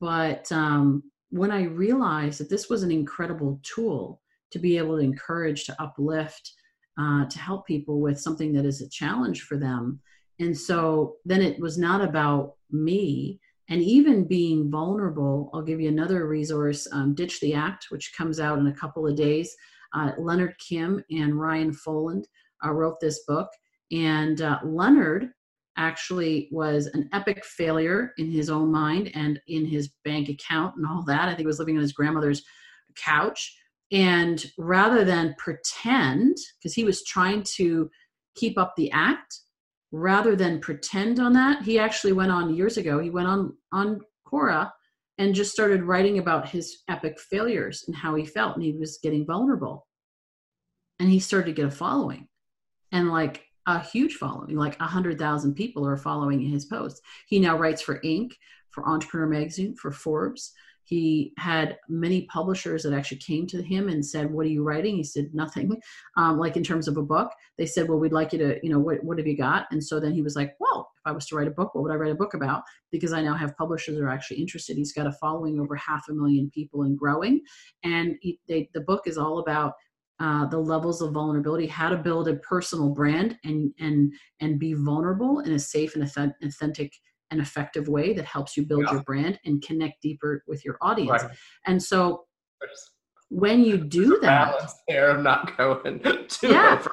But um, when I realized that this was an incredible tool to be able to encourage, to uplift, uh, to help people with something that is a challenge for them, and so then it was not about me and even being vulnerable. I'll give you another resource, um, Ditch the Act, which comes out in a couple of days. Uh, Leonard Kim and Ryan Foland uh, wrote this book. And uh, Leonard actually was an epic failure in his own mind and in his bank account and all that. I think he was living on his grandmother's couch. And rather than pretend, because he was trying to keep up the act, rather than pretend on that, he actually went on years ago, he went on on Quora and just started writing about his epic failures and how he felt and he was getting vulnerable and he started to get a following and like a huge following like a hundred thousand people are following his posts. He now writes for inc for entrepreneur magazine for forbes. He had many publishers that actually came to him and said what are you writing? He said nothing. Um, like in terms of a book they said well we'd like you to you know what, what have you got? And so then he was like well if i was to write a book what would i write a book about? Because i now have publishers that are actually interested. He's got a following over half a million people and growing. And he, they, the book is all about uh, the levels of vulnerability, how to build a personal brand and and and be vulnerable in a safe and authentic and effective way that helps you build yeah. your brand and connect deeper with your audience. Right. And so when you do that, there of not going too yeah. over.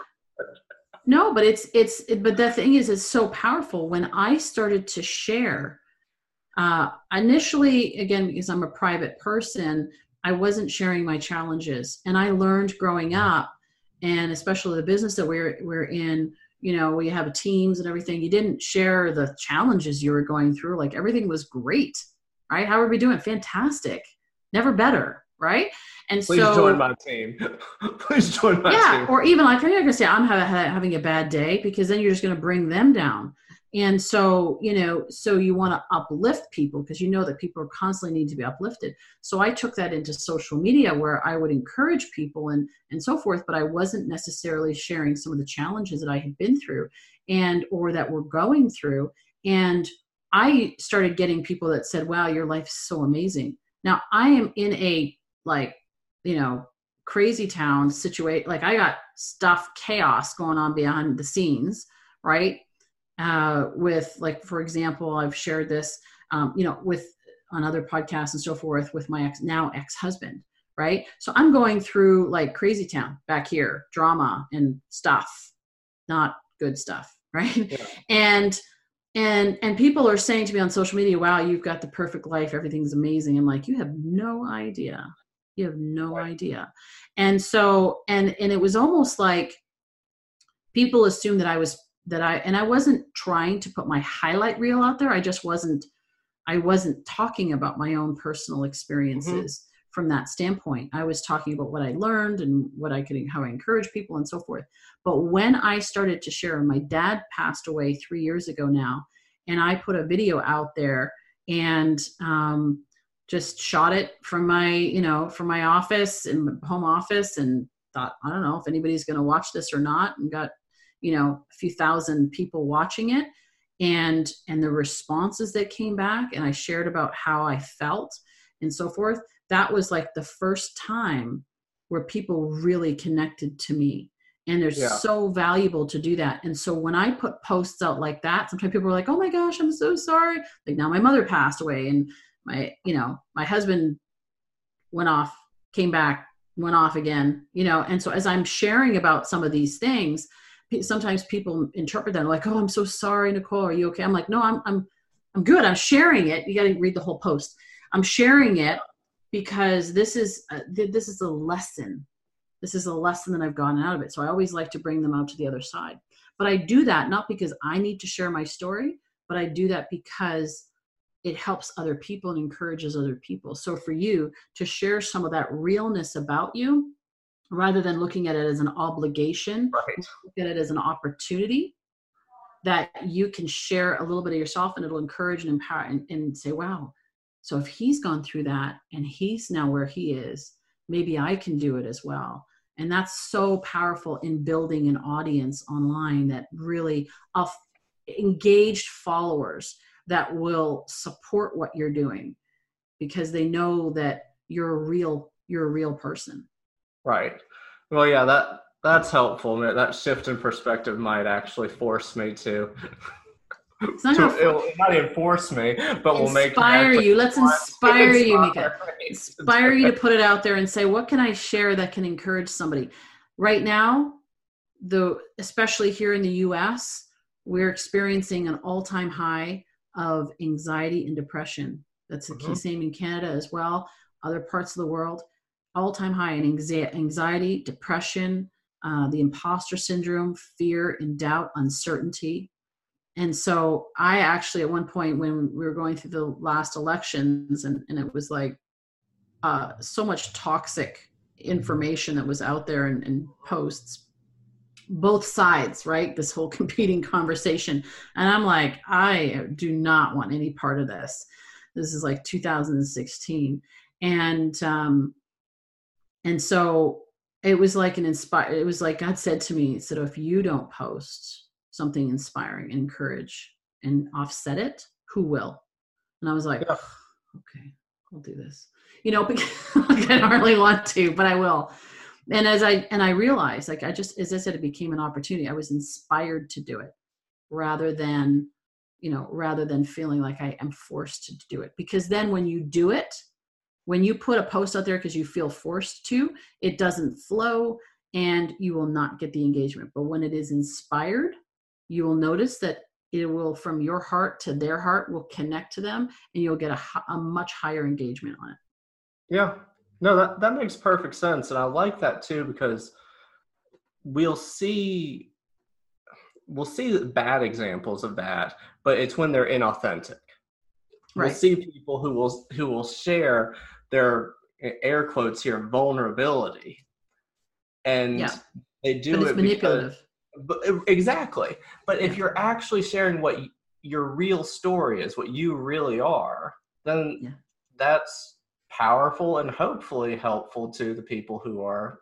No, but it's it's it, but the thing is, it's so powerful. When I started to share, uh, initially, again, because I'm a private person, I wasn't sharing my challenges. And I learned growing mm. up, and especially the business that we're we're in, you know, we have teams and everything. You didn't share the challenges you were going through. Like everything was great, right? How are we doing? Fantastic. Never better, right? And so Please so, join my team. Please join my yeah, team. or even like you're not gonna say I'm having a bad day because then you're just gonna bring them down and so you know so you want to uplift people because you know that people are constantly need to be uplifted. So i took that into social media where i would encourage people and and so forth but i wasn't necessarily sharing some of the challenges that i had been through and or that were going through. And i started getting people that said wow your life is so amazing. Now i am in a like you know crazy town situation like i got stuff chaos going on behind the scenes right uh, with like for example i've shared this um, you know with on other podcasts and so forth with my ex now ex-husband right? So i'm going through like crazy town back here drama and stuff not good stuff right? Yeah. and and and people are saying to me on social media wow you've got the perfect life. Everything's amazing. I'm like you have no idea. You have no right. idea. And so and and it was almost like people assumed that i was that I and I wasn't trying to put my highlight reel out there. I just wasn't I wasn't talking about my own personal experiences mm-hmm. from that standpoint. I was talking about what I learned and what I could how I encourage people and so forth. But when I started to share, my dad passed away three years ago now, and I put a video out there and um, just shot it from my you know from my office in home office and thought I don't know if anybody's going to watch this or not, and got you know a few thousand people watching it. And and the responses that came back and i shared about how i felt and so forth that was like the first time where people really connected to me. And they're yeah. so valuable to do that. And so when i put posts out like that sometimes people are like oh my gosh i'm so sorry. Like now my mother passed away and my you know my husband went off came back went off again you know? And so as i'm sharing about some of these things sometimes people interpret that like, "Oh, I'm so sorry, Nicole. Are you okay?" I'm like, "No, I'm I'm I'm good. I'm sharing it. You got to read the whole post. I'm sharing it because this is uh, a, this is a lesson. This is a lesson that I've gotten out of it. So I always like to bring them out to the other side. But I do that not because I need to share my story, but I do that because it helps other people and encourages other people. So for you to share some of that realness about you rather than looking at it as an obligation right. look at it as an opportunity that you can share a little bit of yourself and it'll encourage and empower and, and say wow so if he's gone through that and he's now where he is maybe i can do it as well and that's so powerful in building an audience online that really of engaged followers that will support what you're doing because they know that you're a real you're a real person Right. Well, yeah, that that's helpful. That shift in perspective might actually force me to. It's not, to, it'll, not even force me, but will make inspire you. Let's inspire you, Mika. Inspire you to put it out there and say, "What can I share that can encourage somebody?" Right now, the especially here in the U.S., we're experiencing an all-time high of anxiety and depression. That's the mm-hmm. key same in Canada as well. Other parts of the world all-time high in anxiety, depression, uh, the imposter syndrome, fear and doubt, uncertainty. And so I actually, at one point when we were going through the last elections and, and it was like uh, so much toxic information that was out there and, and posts both sides right? This whole competing conversation. And i'm like i do not want any part of this. This is like 2016 and um and so it was like an inspire it was like god said to me said if you don't post something inspiring and encourage and offset it who will? And i was like yeah. okay i'll do this. You know because i don't really want to but i will. And as i and i realized like i just as i said it became an opportunity. I was inspired to do it rather than you know rather than feeling like i am forced to do it. Because then when you do it when you put a post out there because you feel forced to it doesn't flow and you will not get the engagement. But when it is inspired you will notice that it will from your heart to their heart will connect to them and you'll get a, a much higher engagement on it. Yeah. No that, that makes perfect sense and i like that too because we'll see we'll see bad examples of that but it's when they're inauthentic. Right. we'll see people who will who will share their air quotes here vulnerability. And yeah. they do it manipulative. But, exactly. But if you're actually sharing what your real story is what you really are then yeah. that's powerful and hopefully helpful to the people who are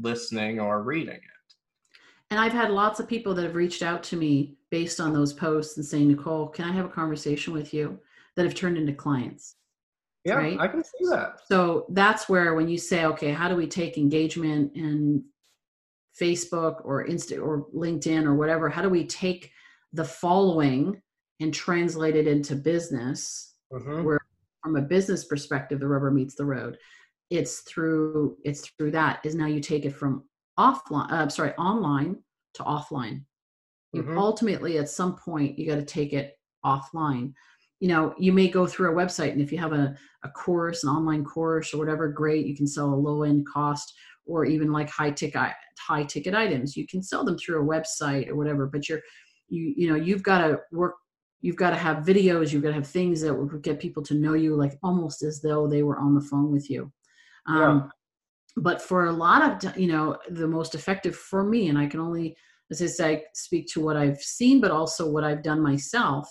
listening or reading it. And i've had lots of people that have reached out to me based on those posts and saying nicole can i have a conversation with you? that have turned into clients yeah, right? I can see that. So that's where when you say, okay, how do we take engagement and Facebook or Insta or LinkedIn or whatever? How do we take the following and translate it into business? Mm-hmm. Where from a business perspective, the rubber meets the road. It's through it's through that is now you take it from offline, uh, sorry, online to offline. Mm-hmm. Ultimately, at some point, you got to take it offline you know you may go through a website and if you have a, a course an online course or whatever great you can sell a low end cost or even like high ticket high ticket items you can sell them through a website or whatever but you're you you know you've got to work you've got to have videos you've got to have things that will get people to know you like almost as though they were on the phone with you um, yeah. but for a lot of you know the most effective for me and i can only as i say speak to what i've seen but also what i've done myself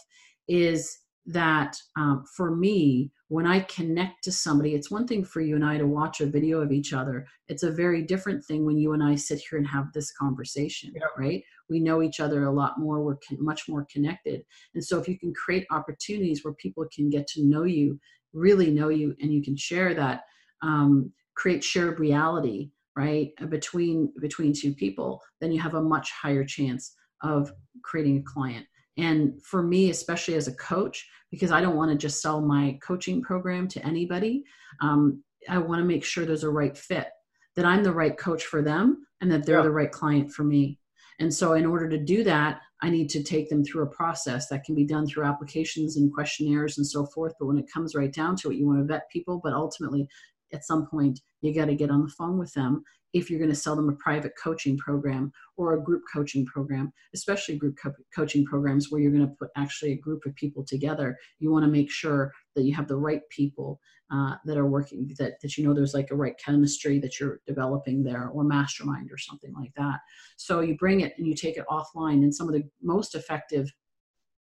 is that um, for me, when I connect to somebody, it's one thing for you and I to watch a video of each other. It's a very different thing when you and I sit here and have this conversation, yeah. right? We know each other a lot more. We're con- much more connected. And so, if you can create opportunities where people can get to know you, really know you, and you can share that, um, create shared reality, right, between between two people, then you have a much higher chance of creating a client. And for me, especially as a coach, because I don't want to just sell my coaching program to anybody, um, I want to make sure there's a right fit, that I'm the right coach for them, and that they're yeah. the right client for me. And so, in order to do that, I need to take them through a process that can be done through applications and questionnaires and so forth. But when it comes right down to it, you want to vet people, but ultimately, at some point, you got to get on the phone with them if you're going to sell them a private coaching program or a group coaching program, especially group co- coaching programs where you're going to put actually a group of people together. You want to make sure that you have the right people uh, that are working, that, that you know there's like a right chemistry that you're developing there or mastermind or something like that. So you bring it and you take it offline. And some of the most effective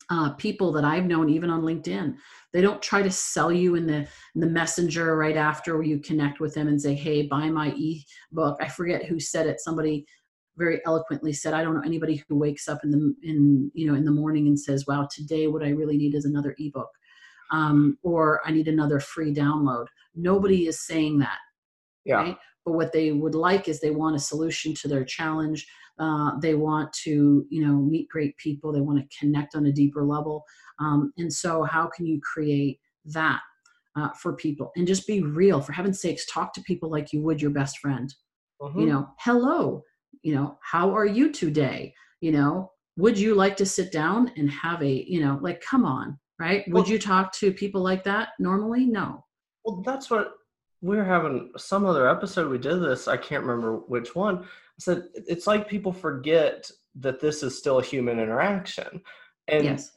uh, people that I've known, even on LinkedIn. They don't try to sell you in the in the messenger right after you connect with them and say, "Hey, buy my e-book." I forget who said it. Somebody very eloquently said, "I don't know anybody who wakes up in the in you know in the morning and says, "Wow, today what I really need is another ebook," um, or "I need another free download." Nobody is saying that. Yeah. Right? But what they would like is they want a solution to their challenge uh, they want to, you know, meet great people. They want to connect on a deeper level. Um, and so, how can you create that uh, for people and just be real? For heaven's sakes, talk to people like you would your best friend. Mm-hmm. You know, hello. You know, how are you today? You know, would you like to sit down and have a, you know, like, come on, right? Would well, you talk to people like that normally? No. Well, that's what we are having some other episode. We did this. I can't remember which one said it's like people forget that this is still a human interaction. And yes.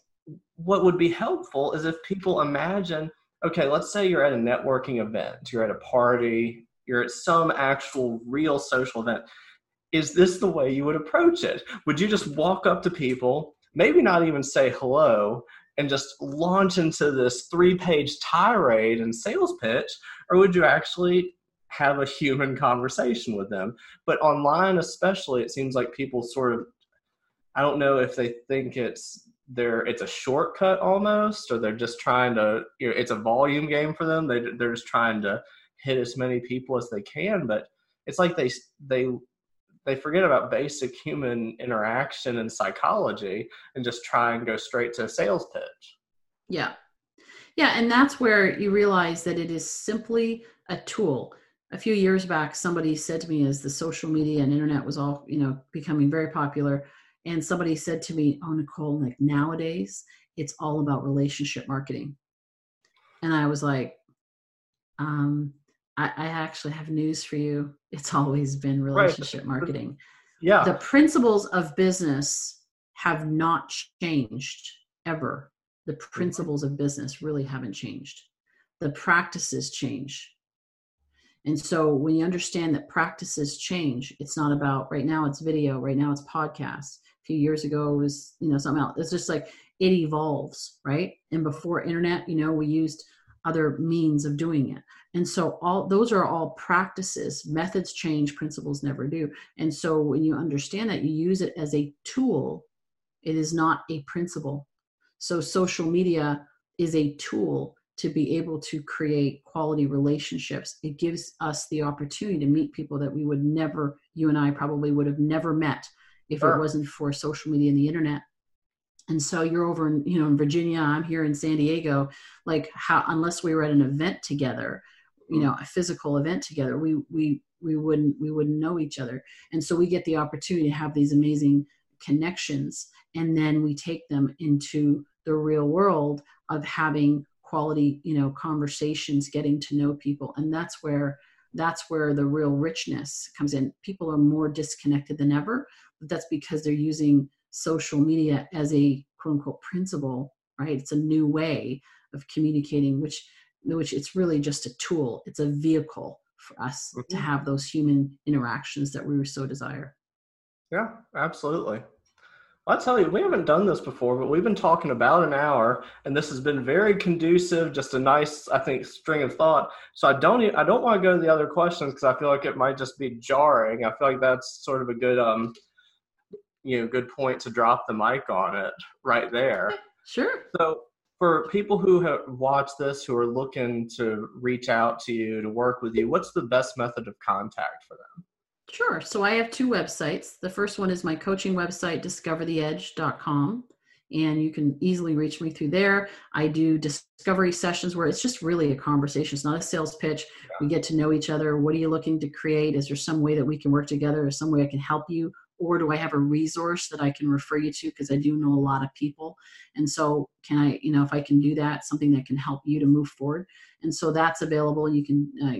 what would be helpful is if people imagine, okay, let's say you're at a networking event, you're at a party, you're at some actual real social event is this the way you would approach it would you just walk up to people maybe not even say hello and just launch into this three page tirade and sales pitch or would you actually have a human conversation with them. But online especially it seems like people sort of i don't know if they think it's they're it's a shortcut almost or they're just trying to you know it's a volume game for them. They, they're just trying to hit as many people as they can. But it's like they they they forget about basic human interaction and psychology and just try and go straight to a sales pitch. Yeah. Yeah and that's where you realize that it is simply a tool a few years back somebody said to me as the social media and internet was all you know becoming very popular and somebody said to me oh nicole like nowadays it's all about relationship marketing. And i was like um i, I actually have news for you. It's always been relationship right. marketing. Yeah. The principles of business have not changed ever. The mm-hmm. principles of business really haven't changed. The practices change and so when you understand that practices change, it's not about right now it's video, right now it's podcasts. A few years ago it was, you know, something else. It's just like it evolves, right? And before internet, you know, we used other means of doing it. And so all those are all practices. Methods change, principles never do. And so when you understand that, you use it as a tool. It is not a principle. So social media is a tool to be able to create quality relationships. It gives us the opportunity to meet people that we would never, you and I probably would have never met if sure. it wasn't for social media and the internet. And so you're over in, you know, in Virginia, I'm here in San Diego. Like how, unless we were at an event together, you mm. know, a physical event together, we, we, we wouldn't, we wouldn't know each other. And so we get the opportunity to have these amazing connections. And then we take them into the real world of having quality you know conversations getting to know people and that's where that's where the real richness comes in. People are more disconnected than ever but that's because they're using social media as a quote unquote principle right? It's a new way of communicating which which it's really just a tool. It's a vehicle for us mm-hmm. to have those human interactions that we so desire. Yeah absolutely I'll tell you, we haven't done this before, but we've been talking about an hour, and this has been very conducive. Just a nice, I think, string of thought. So I don't, I don't want to go to the other questions because I feel like it might just be jarring. I feel like that's sort of a good, um, you know, good point to drop the mic on it right there. Sure. So for people who have watched this, who are looking to reach out to you to work with you, what's the best method of contact for them? Sure. So I have two websites. The first one is my coaching website, discovertheedge.com. And you can easily reach me through there. I do discovery sessions where it's just really a conversation. It's not a sales pitch. We get to know each other. What are you looking to create? Is there some way that we can work together? Is some way I can help you? Or do i have a resource that i can refer you to? Because i do know a lot of people. And so can i you know if i can do that something that can help you to move forward. And so that's available. You can uh,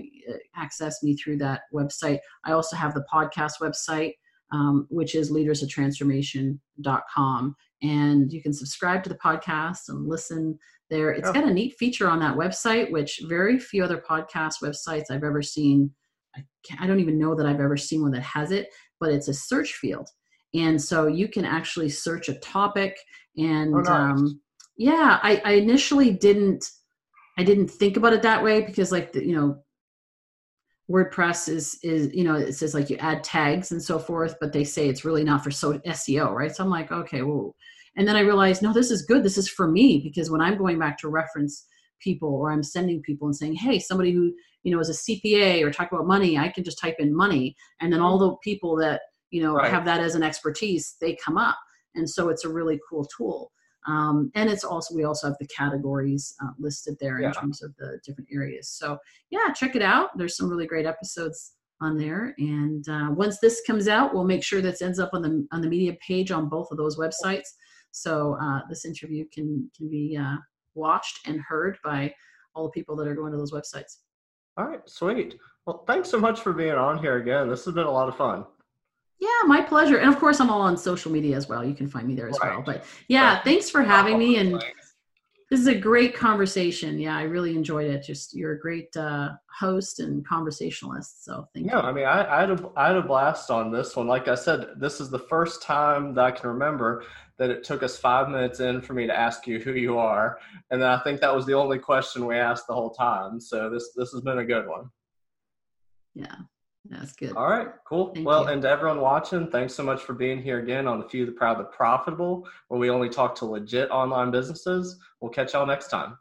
access me through that website. I also have the podcast website um, which is leadersoftransformation.com and you can subscribe to the podcast and listen there. It's oh. got a neat feature on that website which very few other podcast websites i've ever seen I, I don't even know that I've ever seen one that has it but it's a search field. And so you can actually search a topic and oh, nice. um, yeah, I, I initially didn't I didn't think about it that way because like the, you know WordPress is is you know it says like you add tags and so forth, but they say it's really not for so SEO, right? So I'm like, okay, well, and then I realized no, this is good. This is for me because when I'm going back to reference people or I'm sending people and saying, hey, somebody who you know, as a CPA or talk about money, I can just type in money, and then all the people that you know right. have that as an expertise, they come up, and so it's a really cool tool. Um, and it's also we also have the categories uh, listed there in terms of the different areas. So yeah, check it out. There's some really great episodes on there, and uh, once this comes out, we'll make sure that ends up on the on the media page on both of those websites. So uh, this interview can can be uh, watched and heard by all the people that are going to those websites. All right, sweet. Well, thanks so much for being on here again. This has been a lot of fun. Yeah, my pleasure. And of course, I'm all on social media as well. You can find me there as right. well. But yeah, right. thanks for having me. And this is a great conversation. Yeah, I really enjoyed it. Just you're a great uh, host and conversationalist. So thank yeah, you. Yeah, I mean, I, I, had a, I had a blast on this one. Like I said, this is the first time that I can remember that it took us five minutes in for me to ask you who you are, and I think that was the only question we asked the whole time. So this this has been a good one. Yeah, that's good. All right, cool. Thank well, you. and to everyone watching, thanks so much for being here again on A Few the Proud the Profitable, where we only talk to legit online businesses. We'll catch y'all next time.